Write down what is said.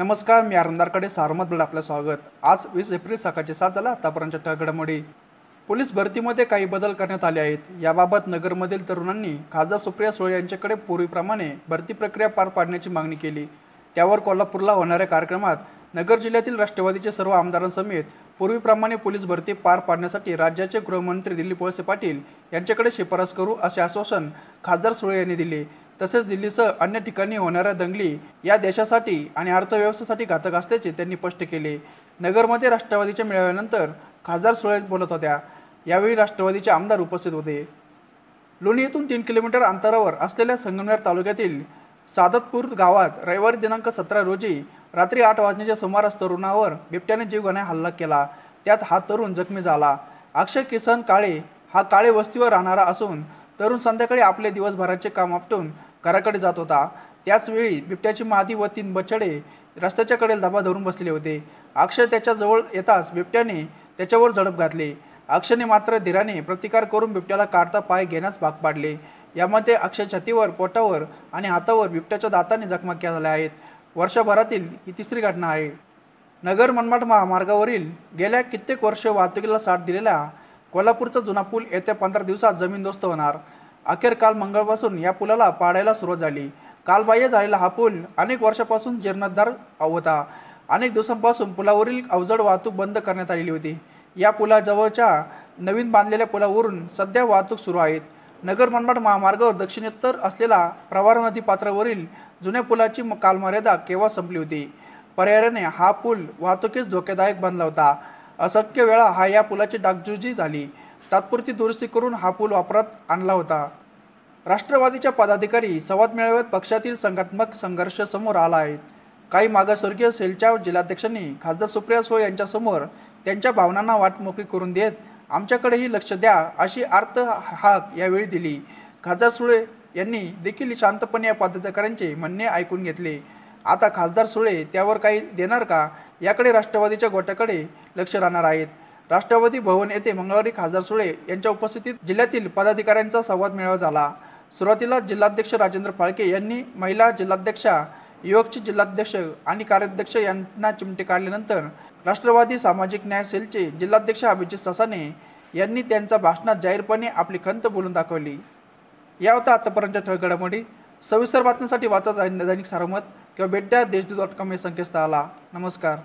नमस्कार मी आरंदारकडे सारमतकडे आपलं स्वागत. आज वीस एप्रिल सकाळचे सात झाला आतापर्यंतच्या ठळक पोलीस भरतीमध्ये काही बदल करण्यात आले आहेत. याबाबत नगरमधील तरुणांनी खासदार सुप्रिया सुळे यांच्याकडे पूर्वीप्रमाणे भरती प्रक्रिया पार पाडण्याची मागणी केली. त्यावर कोल्हापूरला होणाऱ्या कार्यक्रमात नगर जिल्ह्यातील राष्ट्रवादीचे सर्व आमदारांसमेत पूर्वीप्रमाणे पोलीस भरती पार पाडण्यासाठी राज्याचे गृहमंत्री दिलीप वळसे पाटील यांच्याकडे शिफारस करू असे आश्वासन खासदार सुळे यांनी दिले. तसेच दिल्लीसह अन्य ठिकाणी होणाऱ्या दंगली या देशासाठी आणि अर्थव्यवस्थेसाठी घातक असल्याचे त्यांनी स्पष्ट केले. नगरमध्ये राष्ट्रवादीच्या मेळाव्यानंतर खासदार सुळेत बोलत होत्या. यावेळी राष्ट्रवादीचे आमदार उपस्थित होते. लोणी येथून तीन किलोमीटर अंतरावर असलेल्या संगमनेर तालुक्यातील सादतपूर गावात रविवारी दिनांक सतरा रोजी रात्री आठ वाजण्याच्या सुमारास तरुणावर बिबट्याने जीवघेण्या हल्ला केला. त्यात हा तरुण जखमी झाला. अक्षय किसन काळे हा काळे वस्तीवर राहणारा असून तरुण संध्याकाळी आपले दिवसभराचे काम आपटून घराकडे जात होता. त्याचवेळी बिबट्याची मादी व तीन बछडे रस्त्याच्या कडेला दबा धरून बसले होते. अक्षय त्याच्याजवळ येताच बिबट्याने त्याच्यावर झडप घातली. अक्षयने मात्र धीराने प्रतिकार करून बिबट्याला काढता पाय घेण्यास भाग पाडले. यामध्ये अक्षय छातीवर पोटावर आणि हातावर बिबट्याच्या दाताने जखमा झाल्या आहेत. वर्षभरातील ही तिसरी घटना आहे. नगर मनमाड महामार्गावरील गेल्या कित्येक वर्ष वाहतुकीला साथ दिलेल्या कोल्हापूरचा जुना पूल येत्या पंधरा दिवसात जमीनदोस्त होणार. अखेर काल मंगळपासून या पुलाला पाडायला सुरुवात झाली. कालबाह्य झालेला हा पूल अनेक वर्षापासून जीर्णोद्धार होता. अनेक दिवसांपासून पुलावरील अवजड वाहतूक बंद करण्यात आलेली होती. या पुलाजवळच्या नवीन बांधलेल्या पुलावरून सध्या वाहतूक सुरू आहेत. नगर मनमाड महामार्गावर दक्षिणोत्तर असलेला प्रवार नदी पात्रावरील जुन्या पुलाची कालमर्यादा केव्हा संपली होती? पर्यायाने हा पूल वाहतुकीस धोकेदायक बनला होता. असंख्य वेळा हा या पुलाची डागजुजी झाली. तात्पुरती दुरुस्ती करून हा पूल वापरात आणला होता. राष्ट्रवादीच्या पदाधिकारी संवाद मेळाव्यात पक्षातील संघात्मक संघर्ष समोर आला आहे. काही मागासवर्गीय सेलच्या जिल्हाध्यक्षांनी खासदार सुप्रिया सुळे यांच्यासमोर त्यांच्या भावनांना वाट मोकळी करून देत आमच्याकडेही लक्ष द्या अशी अर्थ हाक यावेळी दिली. खासदार सुळे यांनी देखील शांतपणे या पदाधिकाऱ्यांचे म्हणणे ऐकून घेतले. आता खासदार सुळे त्यावर काही देणार का? याकडे राष्ट्रवादीच्या गोट्याकडे लक्ष राहणार आहेत. राष्ट्रवादी भवन येथे मंगळवारी खासदार सुळे यांच्या उपस्थितीत जिल्ह्यातील पदाधिकाऱ्यांचा संवाद मेळावा झाला. सुरुवातीला जिल्हाध्यक्ष राजेंद्र फाळके यांनी महिला जिल्हाध्यक्षा युवकचे जिल्हाध्यक्ष आणि कार्याध्यक्ष यांना चिमटे काढल्यानंतर राष्ट्रवादी सामाजिक न्याय सेलचे जिल्हाध्यक्ष अभिजित ससाने यांनी त्यांच्या भाषणात जाहीरपणे आपली खंत बोलून दाखवली. या होता आतापर्यंतच्या ठळगडामोडी सविस्तर बातम्यांसाठी वाचत दैनिक सारमत किंवा भेट द्या देशदूत डॉट कॉम या संकेतस्थळाला. नमस्कार.